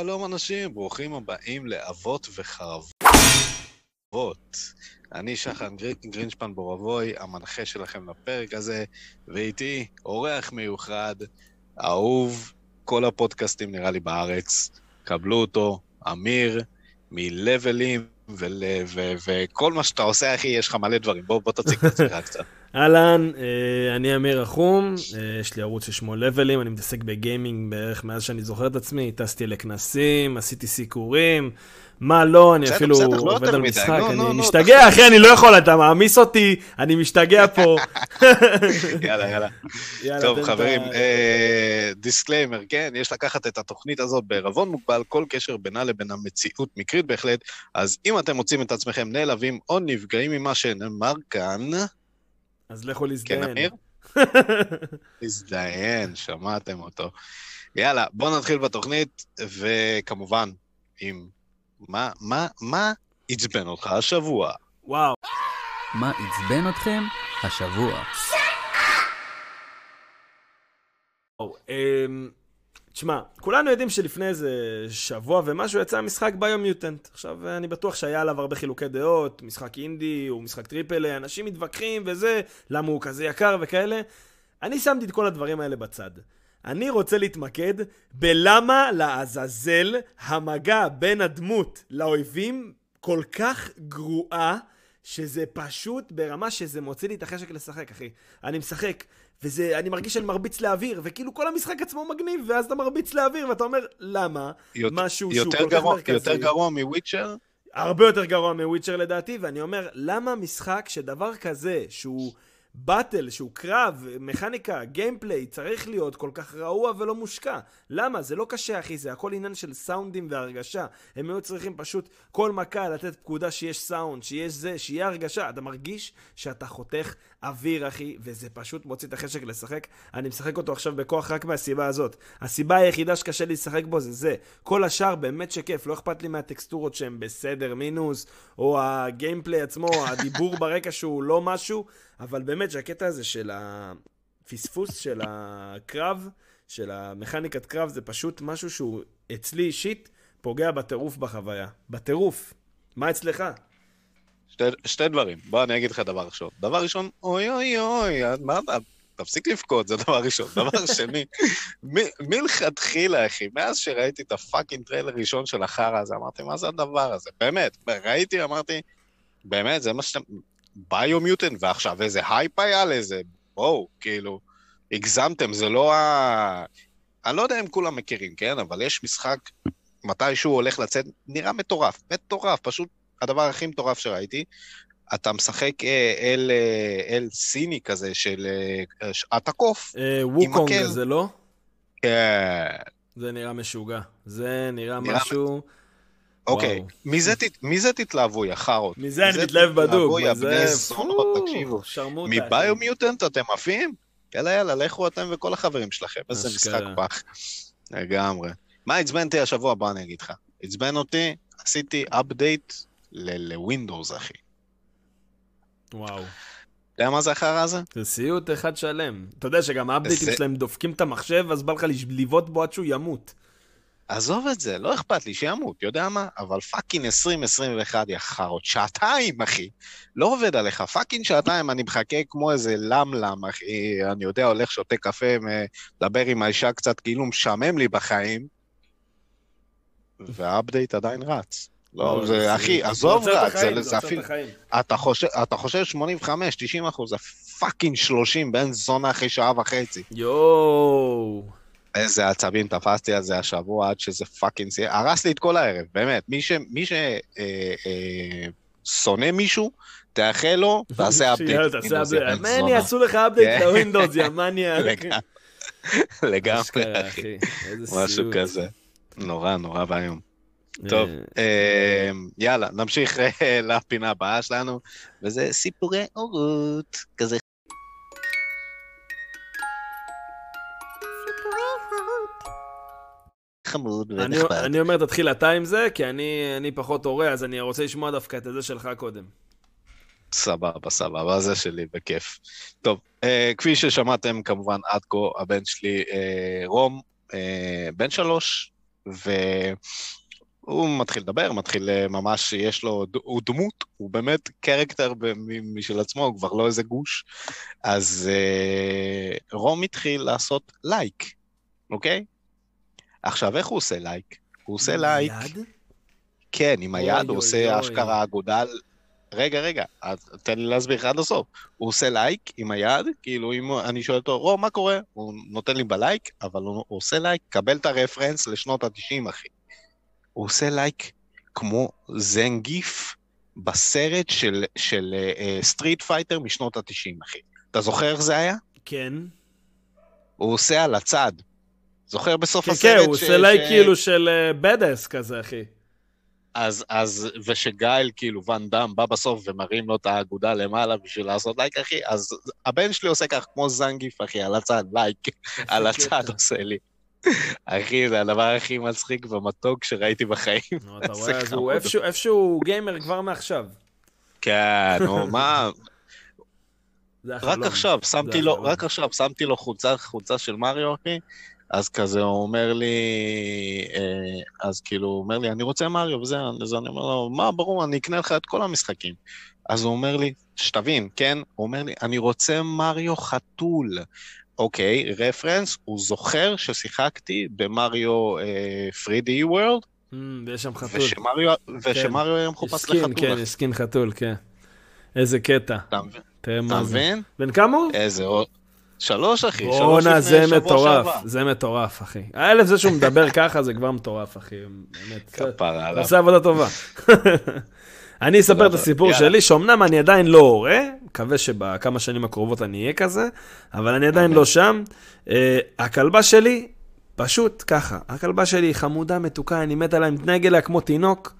שלום אנשים, ברוכים הבאים לאבות וחרבות. אני שחן גרינשפן בורבוי, המנחה שלכם לפרק הזה, ואיתי אורח מיוחד, אהוב, כל הפודקאסטים נראה לי בארץ, קבלו אותו, אמיר, מלבלים, וכל מה שאתה עושה, אחי, יש לך מלא דברים. בוא, בוא תציג את עצמך קצת. אהלן, אה, אני אמיר רחום, אה, יש לי ערוץ ששמו לבלים, אני מתעסק בגיימינג בערך מאז שאני זוכר את עצמי, טסתי לכנסים, עשיתי סיקורים, מה לא, אני אפילו לא עובד על. משחק, נו, אני נו, משתגע, אחי, אני לא יכול, אתה מעמיס אותי, אני משתגע פה. יאללה, יאללה. טוב, חברים, ה- אה, disclaimer, כן, יש לקחת את התוכנית הזאת בערבון מוגבל, כל קשר בינה לבין המציאות מקרית בהחלט, אז אם אתם מוצאים את עצמכם נעלבים או נפגעים ממה שנאמר כאן, אז לכו כן, להזדיין. אמיר? הזדיין, שמעתם אותו. יאללה, בואו נתחיל בתוכנית, וכמובן, עם מה, מה, מה עצבן אותך השבוע? וואו, מה עצבן אתכם השבוע? אמ, תשמע, כולנו יודעים שלפני איזה שבוע ומשהו יצא משחק Biomutant. עכשיו, אני בטוח שהיה עליו הרבה חילוקי דעות, משחק אינדי, הוא משחק triple, אנשים מתווכחים וזה, למה הוא כזה יקר וכאלה. אני שמתי את כל הדברים האלה בצד. אני רוצה להתמקד בלמה לעזאזל המגע בין הדמות לאויבים כל כך גרועה, שזה פשוט ברמה שזה מוציא לי את החשק לשחק, אחי. אני משחק, וזה, אני מרגיש שאני מרביץ לאוויר, וכאילו כל המשחק עצמו מגניב, ואז אתה מרביץ לאוויר, ואתה אומר, למה? יות- משהו שהוא יותר כל כך גרוע- מרכזי. יותר גרוע מוויצ'ר? הרבה יותר גרוע מוויצ'ר לדעתי, ואני אומר, למה משחק שדבר כזה, שהוא באטל, שהוא קרב, מכניקה, גיימפליי, צריך להיות כל כך רעוע ולא מושקע? למה? זה לא קשה, אחי, זה הכל עניין של סאונדים והרגשה. הם היו צריכים פשוט כל מכה לתת פקודה שיש סאונד, שיש זה, שיהיה הרגשה. אתה מרגיש שאתה חותך אוויר, אחי, וזה פשוט מוציא את החשק לשחק. אני משחק אותו עכשיו בכוח רק מהסיבה הזאת. הסיבה היחידה שקשה לי לשחק בו זה זה. כל השאר באמת שכיף, לא אכפת לי מהטקסטורות שהן בסדר מינוס, או ה gameplay עצמו, הדיבור ברקע שהוא לא משהו, אבל באמת שהקטע הזה של הפספוס של הקרב, של המכניקת קרב, זה פשוט משהו שהוא אצלי אישית פוגע בטירוף בחוויה. בטירוף. מה אצלך? שתי, שתי דברים. בוא, אני אגיד לך דבר ראשון. דבר ראשון, אוי אוי אוי, מה אתה... תפסיק לבכות, זה דבר ראשון. דבר שני, מלכתחילה, אחי, מאז שראיתי את ה fucking טריילר ראשון של החרא הזה, אמרתי, מה זה הדבר הזה? באמת, ראיתי, אמרתי, באמת, זה מה שאתם... Biomutant, ועכשיו איזה הייפ היה לזה, בואו, כאילו, הגזמתם, זה לא ה... אני לא יודע אם כולם מכירים, כן? אבל יש משחק, מתי שהוא הולך לצאת, נראה מטורף, מטורף, פשוט הדבר הכי מטורף שראיתי. אתה משחק אה, אל, אה, אל סיני כזה של... אתה קוף. אה, Wukong. זה לא? כן. זה נראה משוגע. זה נראה נראה משהו... אוקיי. מזה תתלהבו, יא חארות. מזה אני מתלהב בדוק. תתלהבו, יא זה- בני זונות, תקשיבו. מביומיוטנט אתם עפים? יאללה, יאללה, לכו אתם וכל החברים שלכם. איזה משחק. פח. לגמרי. מה עצבן אותי השבוע? בוא אני אגיד לך. עצבן אותי, עשיתי אפדייט לווינדוס, אחי. וואו. אתה יודע מה זה החרא הזה? זה סיוט אחד שלם. אתה יודע שגם האפדייטים שלהם דופקים את המחשב, אז בא לך לבעוט בו עד שהוא ימות. עזוב את זה, לא אכפת לי, שימות, יודע מה? אבל fucking 2021, יא חארות, שעתיים, אחי. לא עובד עליך, fucking שעתיים, אני מחכה כמו איזה למלם, אחי. אני יודע, הולך, שותה קפה, מדבר עם האישה קצת, כאילו משעמם לי בחיים. וה update עדיין רץ. לא, זה, אחי, עזוב רק, זה אפילו... אתה חושב 85, 90 אחוז, זה fucking 30 בן זונה אחרי שעה וחצי. יואו. איזה עצבים תפסתי על זה השבוע עד שזה fucking סי... הרס לי את כל הערב, באמת. מי ש... מי ש... אה, אה, שונא מישהו, תאחל לו, תעשה update. יאללה, תעשה Windows, יא update. בן מני, זונה. עשו לך update כן. ל Windows, יא מניאק. לגמרי. לגמרי, אחי. משהו כזה. נורא, נורא ואיום. טוב, אה, אה, יאללה, נמשיך אה, לפינה הבאה שלנו, וזה סיפורי הורות. כזה חמוד אני- ונחמד. אני אומר, תתחיל אתה עם זה, כי אני אני פחות הורה, אז אני רוצה לשמוע דווקא את זה שלך קודם. סבבה, סבבה, זה שלי, בכיף. טוב, אה, כפי ששמעתם, כמובן, עד כה הבן שלי, אה, רום, אה, בן שלוש, והוא מתחיל לדבר, מתחיל אה, ממש, יש לו, הוא דמות, הוא באמת קרקטר משל עצמו, הוא כבר לא איזה גוש. אז אה, רום התחיל לעשות לייק, אוקיי? עכשיו, איך הוא עושה לייק? הוא עושה לייק... יד? כן, עם היד, הוא עושה. אשכרה אגודל. רגע, רגע, תן לי להסביר לך עד הסוף. הוא עושה לייק עם היד, כאילו אם אני שואל אותו, רום, מה קורה? הוא נותן לי בלייק, אבל הוא, עושה לייק, קבל את ה reference לשנות ה-90, אחי. הוא עושה לייק כמו Zangief בסרט של, של Street Fighter משנות ה-90, אחי. אתה זוכר איך זה היה? כן. הוא עושה על הצד. זוכר בסוף כן, הסרט כן, הוא ש- עושה לייק כאילו של badass כזה, אחי. אז, אז, וש Guile, כאילו, ואן דאם בא בסוף ומרים לו את האגודל למעלה בשביל לעשות לייק, אחי, אז הבן שלי עושה כך כמו Zangief, אחי, על הצד, לייק, על הצד עושה לי. אחי, זה הדבר הכי מצחיק ומתוק שראיתי בחיים. אתה רואה, אז הוא. איפשהו- gamer כבר מעכשיו. כן, נו, מה, רק. עכשיו, שמתי לו. רק עכשיו שמתי לו חולצה, חולצה של מריו, אחי, אז כזה הוא אומר לי, אה, אז כאילו, הוא אומר לי, אני רוצה מריו וזה, אז אני אומר לו, מה, ברור, אני אקנה לך את כל המשחקים. אז הוא אומר לי, שתבין, כן? הוא אומר לי, אני רוצה מריו חתול. אוקיי, רפרנס, הוא זוכר ששיחקתי במריו אה, 3D World, Mm, ויש שם חתול. ושמריו, ושמריו היה מחופש skin, לחתול. כן, יש skin חתול, כן. איזה קטע. אתה מבין? בן כמה הוא? איזה... שלוש, אחי. בואנה, זה מטורף. זה מטורף, אחי. אלף, זה שהוא מדבר ככה, זה כבר מטורף, אחי. באמת. כפרה עליו. עושה עבודה טובה. אני אספר את תודה, הסיפור יאללה. שלי, שאומנם אני עדיין לא הורה, מקווה שבכמה שנים הקרובות אני אהיה כזה, אבל אני עדיין לא שם. אה, הכלבה שלי, פשוט ככה, הכלבה שלי חמודה, מתוקה, אני מת עליה, מתנהג אליה כמו תינוק.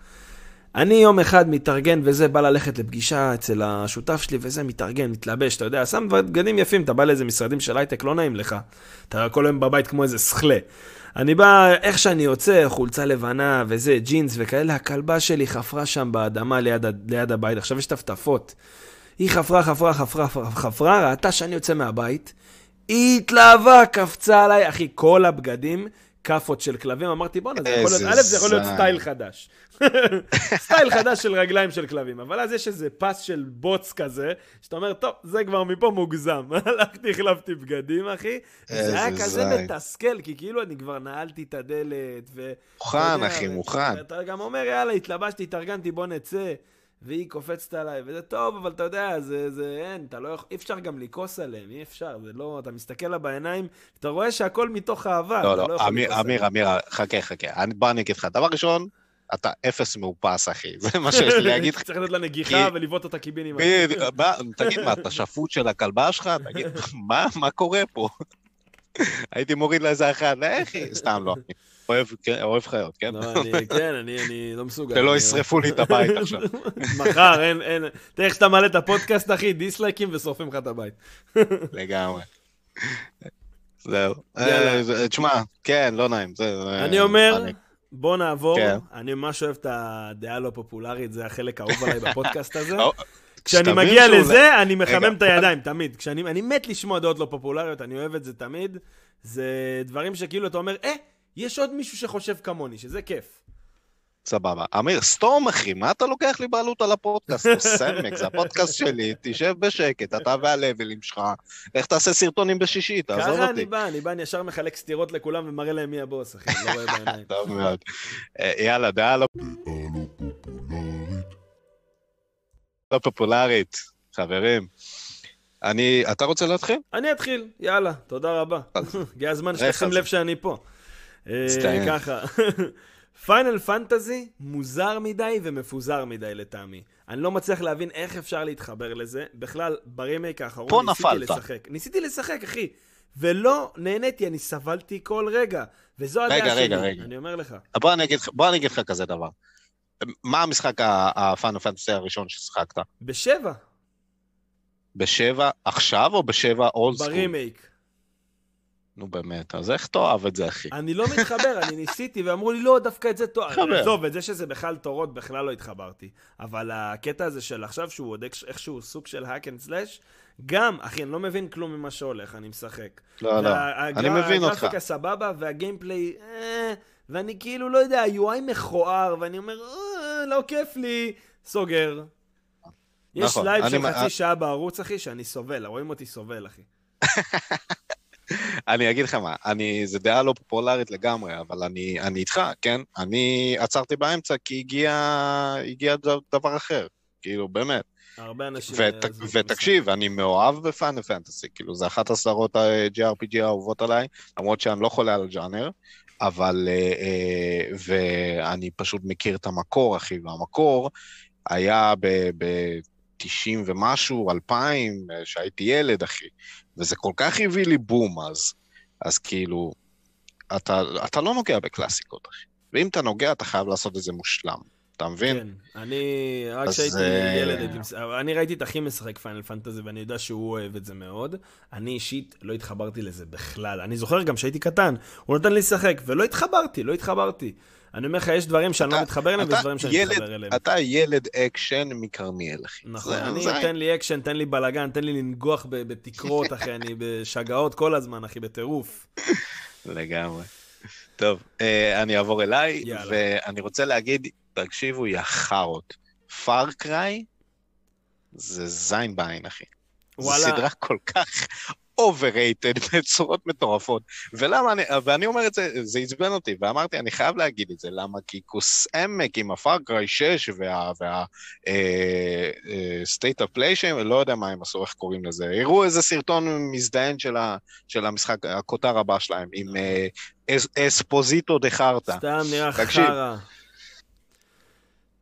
אני יום אחד מתארגן וזה, בא ללכת לפגישה אצל השותף שלי וזה, מתארגן, מתלבש, אתה יודע, שם בגדים יפים, אתה בא לאיזה משרדים של הייטק, לא נעים לך. אתה כל היום בבית כמו איזה סכלה. אני בא, איך שאני יוצא, חולצה לבנה וזה, ג'ינס וכאלה, הכלבה שלי חפרה שם באדמה ליד, ליד הבית, עכשיו יש טפטפות. היא חפרה, חפרה, חפרה, חפרה, ראתה שאני יוצא מהבית, היא התלהבה, קפצה עליי, אחי, כל הבגדים, כאפות של כלבים, אמרתי, בואנה, זה יכול להיות, א', זה יכול להיות. סטייל חדש. סטייל חדש של רגליים של כלבים, אבל אז יש איזה פס של בוץ כזה, שאתה אומר, טוב, זה כבר מפה מוגזם. הלכתי, החלפתי בגדים, אחי. זה היה כזה. מתסכל, כי כאילו אני כבר נעלתי את הדלת, ו... מוכן, אחי, מוכן. אתה גם אומר, יאללה, התלבשתי, התארגנתי, בוא נצא. והיא קופצת עליי, וזה טוב, אבל אתה יודע, זה, זה אין, אתה לא יכול, אי אפשר גם לכעוס עליהם, אי אפשר, זה לא, אתה מסתכל לה בעיניים, אתה רואה שהכל מתוך אהבה, לא, לא לא, אמיר. אמיר, אמיר, חכה, חכה. אני- בוא אני אגיד לך. דבר ראשון, אתה אפס מאופס, אחי. זה מה שיש לי להגיד לך. צריך לתת לה נגיחה ולבעוט אותה מה- תגיד, מה, אתה שפוט של הכלבה שלך? תגיד, מה, מה קורה פה? הייתי מוריד לה איזה אחד, לכי, סתם לא. אוהב, כן, אוהב חיות, כן? לא, אני, כן, אני, אני לא מסוגל. שלא ישרפו לי את הבית עכשיו. מחר, אין, אין, תראה איך שאתה מעלה את הפודקאסט, אחי, דיסלייקים ושורפים לך את הבית. לגמרי. זהו. אה, תשמע, כן, לא נעים. זה- אני אומר, בוא נעבור, כן. אני ממש אוהב את הדעה הלא פופולרית, זה החלק האהוב עליי בפודקאסט הזה. כשאני מגיע לזה, אני מחמם. את הידיים, תמיד. כשאני אני מת לשמוע דעות לא פופולריות, אני אוהב את זה תמיד. זה דברים שכאילו אתה אומר, אה, יש עוד מישהו שחושב כמוני, שזה כיף. סבבה. אמיר, סתום, אחי, מה אתה לוקח לי בעלות על הפודקאסט? נו, סמק, זה הפודקאסט שלי, תשב בשקט, אתה והלבלים שלך. איך תעשה סרטונים בשישי, תעזוב ככה אני אותי. בא, אני בא, אני ישר מחלק סטירות לכולם ומראה להם מי הבוס, אחי, אני לא רואה בעיניים. טוב מאוד. אה, יאללה, דעה לא לא פופולרית, חברים. אני, אתה רוצה להתחיל? אני אתחיל, יאללה, תודה רבה. הגיע הזמן שתשים. לב שאני פה. אה. ככה, Final Fantasy מוזר מדי ומפוזר מדי לטעמי. אני לא מצליח להבין איך אפשר להתחבר לזה. בכלל, ברימייק האחרון פה ניסיתי נפלת. לשחק. ניסיתי לשחק, אחי. ולא נהניתי, אני סבלתי כל רגע. וזו הדעה רגע, שלי. רגע, רגע. אני אומר לך. בוא אני אגיד בוא אני אגיד לך כזה דבר. מה המשחק ה Final Fantasy הראשון ששיחקת? בשבע, בשבע עכשיו או בשבע old school? ברימייק. נו באמת, אז איך תאהב את זה, אחי? אני לא מתחבר, אני ניסיתי, ואמרו לי, לא, דווקא את זה טוב. מתחבר. עזוב, את זה שזה בכלל תורות, בכלל לא התחברתי. אבל הקטע הזה של עכשיו, שהוא עוד איכש- איכשהו סוג של hack and slash, גם, אחי, אני לא מבין כלום ממה שהולך, אני משחק. לא, לא, אני מבין אותך. הגרפיקה סבבה, וה gameplay, אה, ואני כאילו, לא יודע, UI מכוער, ואני אומר, אה, לא כיף לי, סוגר. יש נכון, live אני של חצי שעה בערוץ, אחי, שאני סובל, רואים אותי סובל, אחי. אני אגיד לך מה, אני, זה דעה לא פופולרית לגמרי, אבל אני, אני איתך, כן? אני עצרתי באמצע כי הגיע, הגיע דבר אחר, כאילו, באמת. הרבה אנשים... ות, המשחק. ותקשיב, אני מאוהב ב Final Fantasy, כאילו, זה אחת הסדרות ה-JRPG האהובות עליי, למרות שאני לא חולה על הג'אנר, אבל... אה, אה, ואני פשוט מכיר את המקור, אחי, והמקור היה ב-90 ומשהו, 2000, אה, שהייתי ילד, אחי, וזה כל כך הביא לי בום אז, אז כאילו, אתה, אתה לא נוגע בקלאסיקות, אחי. ואם אתה נוגע, אתה חייב לעשות את זה מושלם, אתה מבין? כן, אני, רק אז, כשהייתי אה, ילד, הייתי אני ראיתי את אחי משחק פיינל פנטזי, ואני יודע שהוא אוהב את זה מאוד. אני אישית לא התחברתי לזה בכלל. אני זוכר גם שהייתי קטן, הוא נתן לי לשחק, ולא התחברתי, לא התחברתי. אני אומר לך, יש דברים שאני לא אתה- מתחבר אליהם, ויש דברים שאני ילד- מתחבר אליהם. אתה ילד אקשן מכרמיאל, אחי. נכון, זה- אני, זה- תן לי אקשן, תן לי בלאגן, תן לי לנגוח ב- בתקרות, אחי, אני בשגעות כל הזמן, אחי, בטירוף. לגמרי. טוב, אה, אני אעבור אליי, יאללה. ואני רוצה להגיד, תקשיבו, יא חארות. Far Cry זה זין בעין, אחי. זו וואלה. סדרה כל כך overrated בצורות מטורפות. ולמה אני, ואני אומר את זה, זה עצבן אותי, ואמרתי, אני חייב להגיד את זה, למה? כי כוס עמק עם הפאר קריי 6 וה... וה אה, אה, state of play שהם, לא יודע מה הם עשו, איך קוראים לזה. הראו איזה סרטון מזדיין של, ה, של המשחק, הכותר הבא שלהם, עם אה, אס, אספוזיטו דה חרטה. סתם נראה חרא.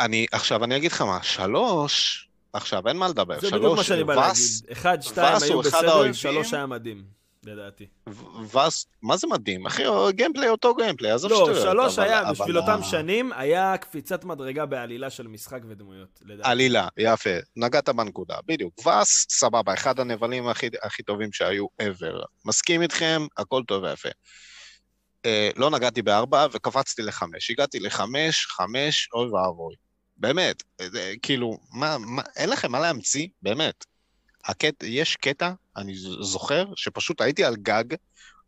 אני, עכשיו, אני אגיד לך מה, שלוש, עכשיו, אין מה לדבר. זה שלוש, בדיוק מה שאני בא להגיד. אחד, שתיים היו בסדר. שלוש היה מדהים, לדעתי. ואז, מה זה מדהים? אחי, גיימפליי אותו גיימפליי, עזוב לא, שטויות. שלוש אבל- היה, בשביל אותם שנים, היה קפיצת מדרגה בעלילה של משחק ודמויות, לדעתי. עלילה, יפה, נגעת בנקודה, בדיוק. וס, סבבה, אחד הנבלים הכי, הכי טובים שהיו ever. מסכים איתכם, הכל טוב ויפה. אה, לא נגעתי בארבע וקפצתי לחמש. הגעתי לחמש, חמש, אוי ואבוי. באמת, אה, כאילו, מה, מה, אין לכם מה להמציא, באמת. הקט, יש קטע, אני זוכר, שפשוט הייתי על גג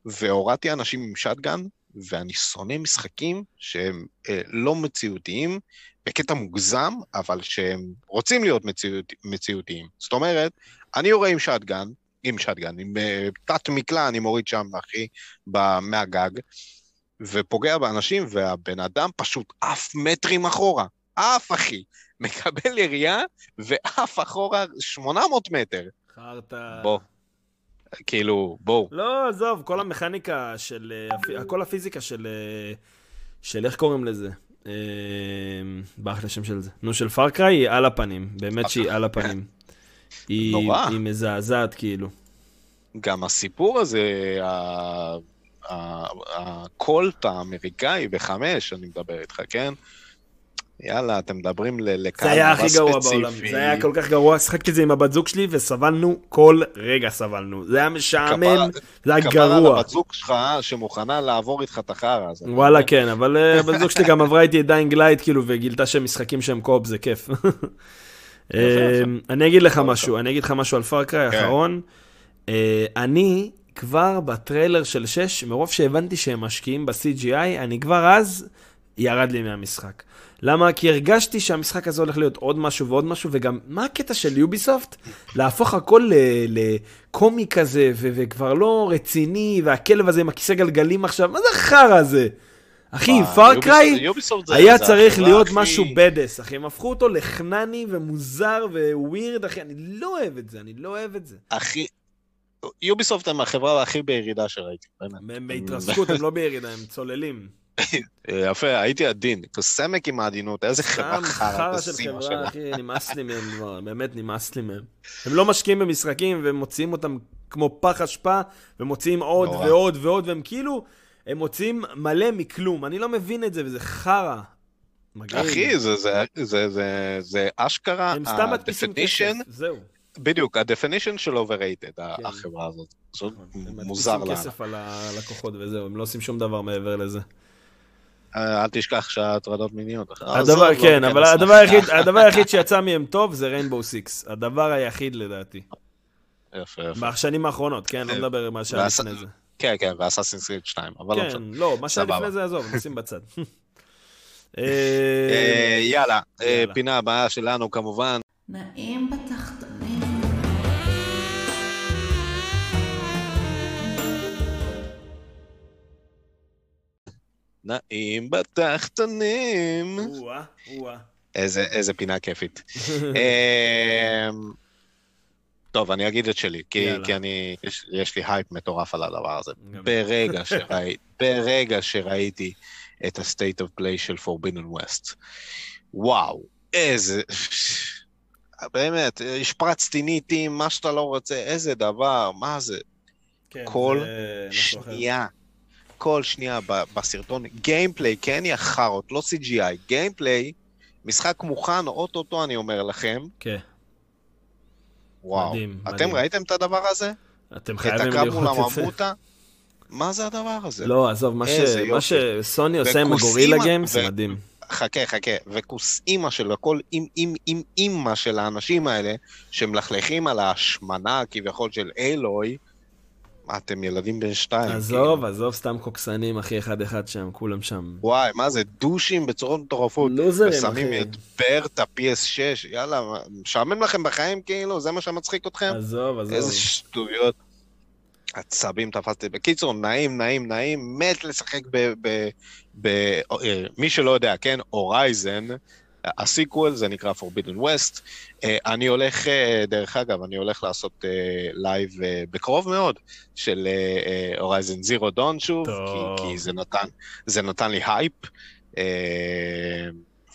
והורדתי אנשים עם שטגן, ואני שונא משחקים שהם אה, לא מציאותיים, בקטע מוגזם, אבל שהם רוצים להיות מציאות, מציאותיים. זאת אומרת, אני יורה עם שטגן, עם שטגן, עם אה, תת מקלע אני מוריד שם, אחי, מהגג, ופוגע באנשים, והבן אדם פשוט עף מטרים אחורה. עף, אחי. מקבל ירייה, ועף אחורה 800 מטר. חרטא. בוא. כאילו, בואו. לא, עזוב, כל המכניקה של... אה, כל הפיזיקה של... אה, של איך קוראים לזה? אה, ברח לי השם של זה. נו, של פארקריי היא על הפנים. באמת שהיא על הפנים. היא. היא מזעזעת, כאילו. גם הסיפור הזה, ה cult האמריקאי בחמש, אני מדבר איתך, כן? יאללה, אתם מדברים ל- זה לקהל היה הכי גרוע ספציפי. בעולם. זה היה כל כך גרוע. שיחקתי את זה עם הבת זוג שלי וסבלנו כל רגע סבלנו. זה היה משעמם, זה היה כפרה על גרוע. הבת זוג שלך שמוכנה לעבור איתך את החרא הזה. וואלה, כן, אבל אה, הבת זוג שלי גם עברה איתי את Dying Light, כאילו, וגילתה שהם משחקים שהם co-op, זה כיף. אה, אני אגיד לך משהו, אני אגיד לך משהו על Far Cry כן. האחרון. אה, אני כבר בטריילר של 6, מרוב שהבנתי שהם משקיעים ב-CGI, אני כבר אז ירד לי מהמשחק. למה? כי הרגשתי שהמשחק הזה הולך להיות עוד משהו ועוד משהו, וגם, מה הקטע של Ubisoft? להפוך הכל לקומי כזה, ו- וכבר לא רציני, והכלב הזה עם הכיסא גלגלים עכשיו, מה זה החרא הזה? אחי, מה, Far Cry היה צריך להיות משהו בדס, אחי, הם הפכו אותו לחנני ומוזר ווירד, אחי, אני לא אוהב את זה, אני לא אוהב את זה. הכי... יוביסופט הם החברה הכי בירידה שראיתי, באמת. הם בהתרסקות, הם לא בירידה, הם צוללים. יפה, הייתי עדין. סמק עם העדינות, איזה חברה חרא, חרא של חברה. אחי, נמאס לי מהם כבר, באמת נמאס לי מהם. הם לא משקיעים במשחקים ומוציאים אותם כמו פח אשפה, ומוציאים עוד. ועוד ועוד, והם כאילו, הם מוציאים מלא מכלום. אני לא מבין את זה, וזה חרא. אחי, זה- זה- זה- זה- זה אשכרה, הם סתם מדפיסים כסף, זהו. בדיוק, ה-definition של overrated, כן. החברה הזאת. זאת הם מוזר מדפיסים לה. כסף על הלקוחות וזהו, הם לא עושים שום דבר מעבר לזה. אה, אל תשכח שההטרדות מיניות. הדבר, לא כן, אבל הדבר. היחיד, הדבר היחיד שיצא מהם טוב זה ריינבו סיקס. הדבר היחיד לדעתי. יפה, יפה. בשנים האחרונות, כן? לא אה, מדבר על מה שהיה לפני זה. כן, כן, ואסאסינס קריד 2, אבל לא כן, משנה. לא, מה שהיה. לפני זה עזוב, נשים בצד. אה, אה, יאללה. פינה הבאה שלנו כמובן. נעים בתחתונים. נעים בתחתונים. או-אה, או-אה. איזה, איזה פינה כיפית. אמ, טוב, אני אגיד את שלי, כי, יאללה. כי אני, יש, יש לי הייפ מטורף על הדבר הזה. ברגע, שראי, ברגע שראיתי את ה-state of play של Forbidden West, וואו, איזה... באמת, השפרצתי ניטים, מה שאתה לא רוצה, איזה דבר, מה זה? כן, כל זה אחר. כל שנייה בסרטון, gameplay, כן יא חארות, לא CGI, gameplay, משחק מוכן, אוטוטו אני אומר לכם, כן, וואו. מדהים, אתם מדהים. ראיתם את הדבר הזה? אתם את חייבים הקרב מול לראות את זה. הממוטה? מה זה הדבר הזה? לא, עזוב, מה ש- מה. שסוני עושה עם הגורילה גיימס זה מדהים. חכה, חכה, וכוס אימא של הכל, עם עם עם אימא של האנשים האלה, שמלכלכים על ההשמנה כביכול של אלוהי, מה, אתם ילדים בן שתיים. עזוב, כאילו. עזוב סתם קוקסנים, אחי, אחד-אחד שם, כולם שם. וואי, מה זה, דושים בצורות מטורפות. לוזרים, ושמים אחי. את ברט ה-PS6, יאללה, משעמם לכם בחיים כאילו? זה מה שמצחיק אתכם? עזוב, עזוב. איזה שטויות. עצבים תפסתי. בקיצור, נעים, נעים, נעים, מת לשחק ב... ב, ב אה, מי שלא יודע, כן, Horizon, ה sequel, זה נקרא Forbidden West. אה, אני הולך, אה, דרך אגב, אני הולך לעשות live בקרוב מאוד של Horizon Zero Dawn שוב. כי, כי זה נתן, זה נתן לי הייפ. אה,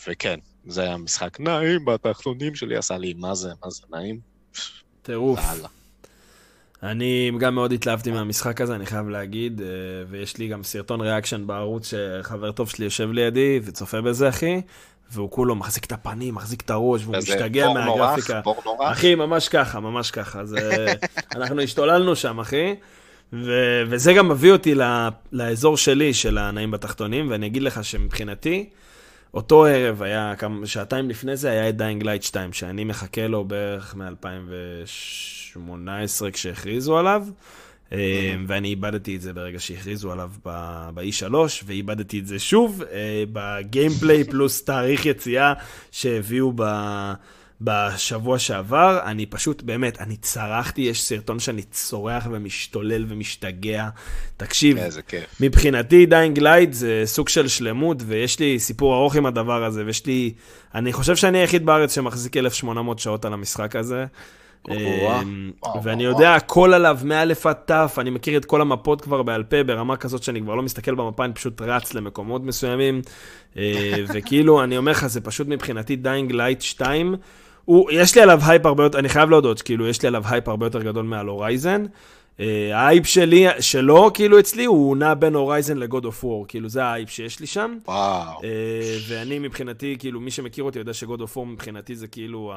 וכן, זה היה משחק נעים בתחתונים שלי, עשה לי מה זה, מה זה נעים. טירוף. אני גם מאוד התלהבתי מהמשחק הזה, אני חייב להגיד, אה, ויש לי גם סרטון reaction בערוץ שחבר טוב שלי יושב לידי וצופה בזה, אחי, והוא כולו מחזיק את הפנים, מחזיק את הראש, והוא משתגע מהגרפיקה. רך, פורנו רך. אחי, ממש ככה, ממש ככה. אז אה, אנחנו השתוללנו שם, אחי. ו- וזה גם מביא אותי ל- לאזור שלי, של הנעים בתחתונים, ואני אגיד לך שמבחינתי, אותו ערב היה, כמה, שעתיים לפני זה, היה את Dying Light 2, שאני מחכה לו בערך מ-2018 כשהכריזו עליו. אה, ואני איבדתי את זה ברגע שהכריזו עליו ב- ב-E3, ואיבדתי את זה שוב אה, ב gameplay פלוס תאריך יציאה שהביאו ב... בשבוע שעבר, אני פשוט, באמת, אני צרחתי, יש סרטון שאני צורח ומשתולל ומשתגע. תקשיב, איזה כיף. מבחינתי Dying Light זה סוג של שלמות, ויש לי סיפור ארוך עם הדבר הזה, ויש לי... אני חושב שאני היחיד בארץ שמחזיק 1,800 שעות על המשחק הזה. וואו, ואני. יודע הכל עליו, מא' עד ת', אני מכיר את כל המפות כבר בעל פה, ברמה כזאת שאני כבר לא מסתכל במפה, אני פשוט רץ למקומות מסוימים. אה, וכאילו, אני אומר לך, זה פשוט מבחינתי Dying Light 2. הוא, יש לי עליו הייפ הרבה יותר, אני חייב להודות, כאילו, יש לי עליו הייפ הרבה יותר גדול מעל Horizon. אה, ההייפ שלי, שלו, כאילו, אצלי, הוא נע בין Horizon ל God of War, כאילו, זה ההייפ שיש לי שם. וואו. אה, ואני מבחינתי, כאילו, מי שמכיר אותי יודע ש God of War מבחינתי זה כאילו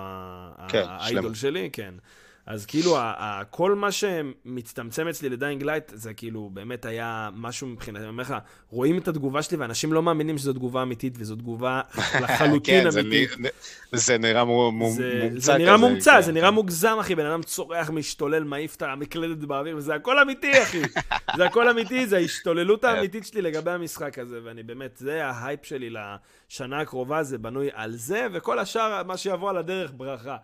כן, ה idol. שלי, כן. אז כאילו, כל מה שמצטמצם אצלי ל Dying Light, זה כאילו, באמת היה משהו מבחינתי, אני אומר לך, רואים את התגובה שלי, ואנשים לא מאמינים שזו תגובה אמיתית, וזו תגובה לחלוטין כן, אמיתית. זה נראה מו- מו- זה, מומצא נראה כזה, מומצא, כן. זה נראה מוגזם, אחי. בן אדם צורח, משתולל, מעיף את המקלדת באוויר, וזה הכל אמיתי, אחי. זה הכל אמיתי, זה ההשתוללות האמיתית שלי לגבי המשחק הזה, ואני באמת, זה ההייפ שלי לשנה הקרובה, זה בנוי על זה, וכל השאר, מה שיבוא על הדרך, ברכה.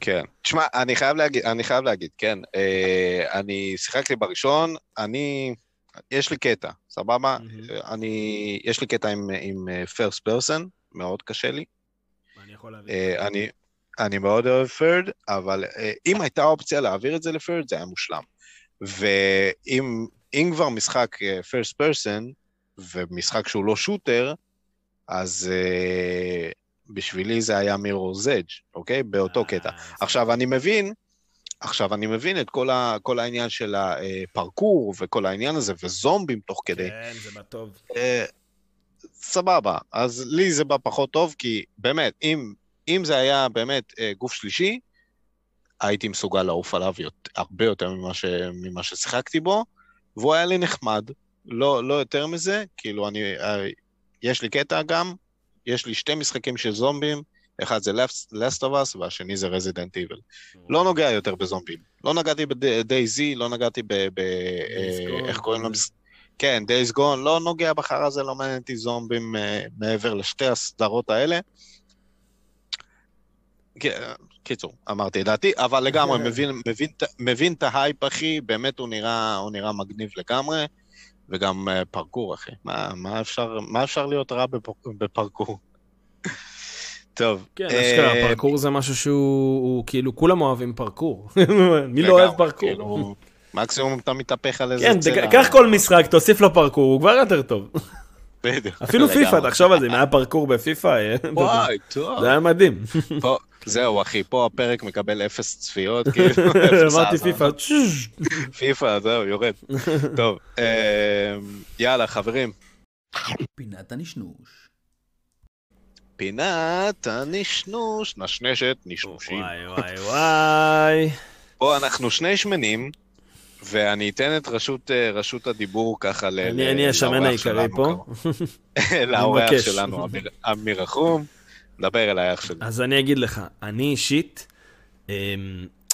כן. תשמע, אני חייב להגיד, אני חייב להגיד, כן. אה, אני שיחקתי בראשון, אני... יש לי קטע, סבבה? מהמם. אני... יש לי קטע עם, עם אה, first person, מאוד קשה לי. אני יכול להבין. אה, אני, אני מאוד אוהב third, אבל אה, אם הייתה אופציה להעביר את זה ל-third, זה היה מושלם. ואם אם כבר משחק אה, first person, ומשחק שהוא לא שוטר, אז אה, בשבילי זה היה מירור's edge, אוקיי? באותו אה, קטע. עכשיו, אני מבין, עכשיו, אני מבין את כל, ה, כל העניין של הפרקור וכל העניין הזה, וזומבים תוך כדי. כן, זה בטוב. אה, סבבה, אז לי זה בא פחות טוב, כי באמת, אם, אם זה היה באמת אה, גוף שלישי, הייתי מסוגל לעוף עליו יות, הרבה יותר ממה, ש, ממה ששיחקתי בו, והוא היה לי נחמד, לא, לא יותר מזה, כאילו אני, אה, יש לי קטע גם, יש לי שתי משחקים של זומבים, אחד זה Last of Us והשני זה Resident Evil. לא נוגע יותר בזומבים. לא נגעתי ב-DayZ, לא נגעתי ב... ב- אה, איך קוראים. להם? כן, Days Gone, לא נוגע בחר הזה, לא מעניין אותי זומבים אה, מעבר לשתי הסדרות האלה. כן, קיצור, אמרתי את דעתי, אבל לגמרי מבין, מבין את ההייפ, אחי, באמת הוא נראה, הוא נראה מגניב לגמרי, וגם אה, פרקור, אחי. מה, מה, אפשר, מה אפשר להיות רע בפ- בפרקור? טוב. כן, אה, אשכרה, פרקור זה משהו שהוא, הוא, כאילו, כולם אוהבים פרקור. מי לא אוהב פרקור? כאילו, מקסימום אתה מתהפך על איזה כן, צלע. תק- קח כל משחק, תוסיף לו פרקור, הוא כבר יותר טוב. בדיוק. אפילו פיפא. תחשוב על זה, אם היה פרקור בפיפא, אה, וואי, טוב. זה היה מדהים. זהו, אחי, פה הפרק מקבל אפס צפיות, כאילו, אפס אמרתי. פיפא. פיפא, זהו, יורד. טוב, אה, יאללה, חברים. פינת הנשנוש. פינת הנשנוש, נשנשת, נשנושים. וואי וואי וואי. פה אנחנו שני שמנים, ואני אתן את רשות, אה, רשות הדיבור ככה ל... אני השמן העיקרי פה. לאורח. שלנו, אמיר- אמיר רחום. דבר אליי, אח שלי. אז אני אגיד לך, אני אישית, אמ,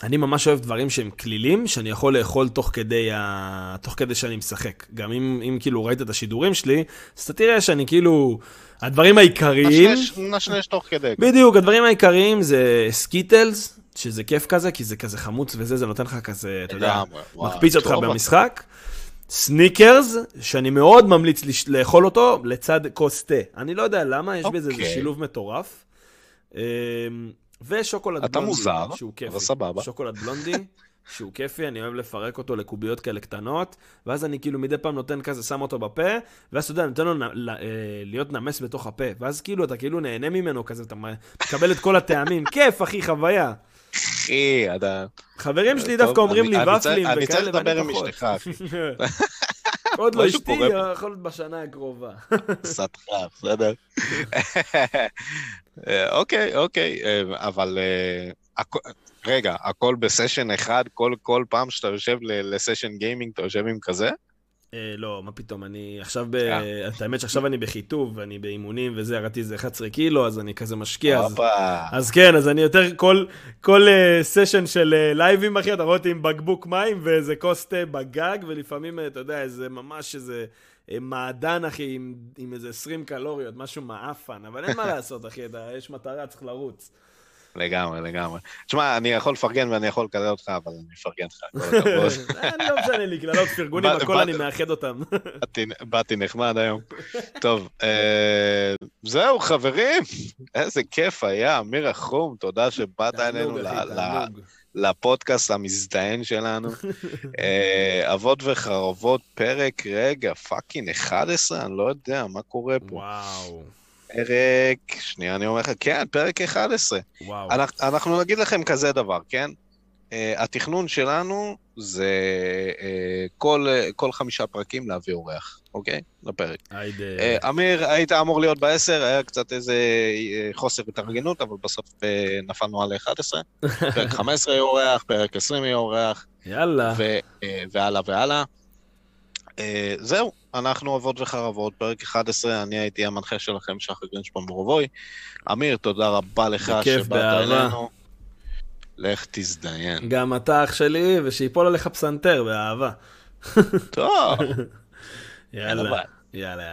אני ממש אוהב דברים שהם כלילים, שאני יכול לאכול תוך כדי, ה... תוך כדי שאני משחק. גם אם, אם כאילו ראית את השידורים שלי, אז אתה תראה שאני כאילו, הדברים העיקריים, נשנש- נשנש תוך כדי. בדיוק, הדברים העיקריים זה Skittles, שזה כיף כזה, כי זה כזה חמוץ וזה, זה נותן לך כזה, אתה יודע, מקפיץ אותך במשחק. Snickers, שאני מאוד ממליץ לאכול אותו לצד כוס תה. אני לא יודע למה, יש בזה איזה אוקיי. שילוב מטורף. אמ, ושוקולד אתה בלונדי, מוזר, שהוא כיפי. אבל סבבה. שוקולד בלונדי, שהוא כיפי, אני אוהב לפרק אותו לקוביות כאלה קטנות, ואז אני כאילו מדי פעם נותן כזה, שם אותו בפה, ואז אתה יודע, נותן לו נ- אה, להיות נמס בתוך הפה, ואז כאילו אתה כאילו נהנה ממנו כזה, אתה מקבל את כל הטעמים, כיף, אחי, חוויה. אחי, אתה... חברים שלי דווקא אומרים לי ופלים צריך- אני צריך וכאלה, לדבר עם. אשתך, אחי. עוד לא אשתי. יכול להיות בשנה הקרובה. סתך, בסדר? אה, אוקיי, אוקיי, אה, אבל... אה, רגע, הכל בסשן אחד, כל, פעם שאתה יושב לסשן גיימינג, אתה יושב עם כזה? אה, לא, מה פתאום, אני עכשיו ב... אה. את האמת שעכשיו אני בחיטוב, ואני באימונים וזה, ירדתי איזה 11 קילו, אז אני כזה משקיע. אז-. אז כן, אז אני יותר, כל, כל uh, סשן של uh, לייבים, אחי, אתה רואה אותי עם בקבוק מים ואיזה כוס תה בגג, ולפעמים, אה, אתה יודע, איזה ממש איזה אה, מעדן, אחי, עם, עם איזה 20 קלוריות, משהו מעפן, אבל אין מה לעשות, אחי, אתה, יש מטרה, צריך לרוץ. לגמרי, לגמרי. תשמע, אני יכול לפרגן ואני יכול לקלל אותך, אבל אני אפרגן לך. אני לא משנה לי, קללות, פרגונים, הכל אני מאחד אותם. באתי- נחמד היום. טוב, אה, זהו, חברים, איזה כיף היה, אמיר רחום, תודה שבאת אלינו. לפודקאסט המזדיין שלנו. אה, אבות וחרבות, פרק, רגע, fucking 11, אני לא יודע, מה קורה פה? וואו, פרק, שנייה, אני אומר לך, כן, פרק 11. וואו. אנחנו, אנחנו נגיד לכם כזה דבר, כן? Uh, התכנון שלנו זה uh, כל, uh, כל חמישה פרקים להביא אורח, אוקיי? לפרק. היידה. Uh, אמיר, היית אמור להיות בעשר, היה קצת איזה חוסר התארגנות, אבל בסוף uh, נפלנו על 11. פרק 15 יהיה אורח, פרק 20 יהיה אורח, יאללה. ו, uh, והלאה והלאה. Uh, זהו, אנחנו אבות וחרבות, פרק 11, אני הייתי המנחה שלכם, שחר גרינשפון מורבוי. אמיר, תודה רבה לך שבאת. אלינו. לך תזדיין. גם אתה אח שלי, ושיפול עליך פסנתר, באהבה. טוב, יאללה. יאללה.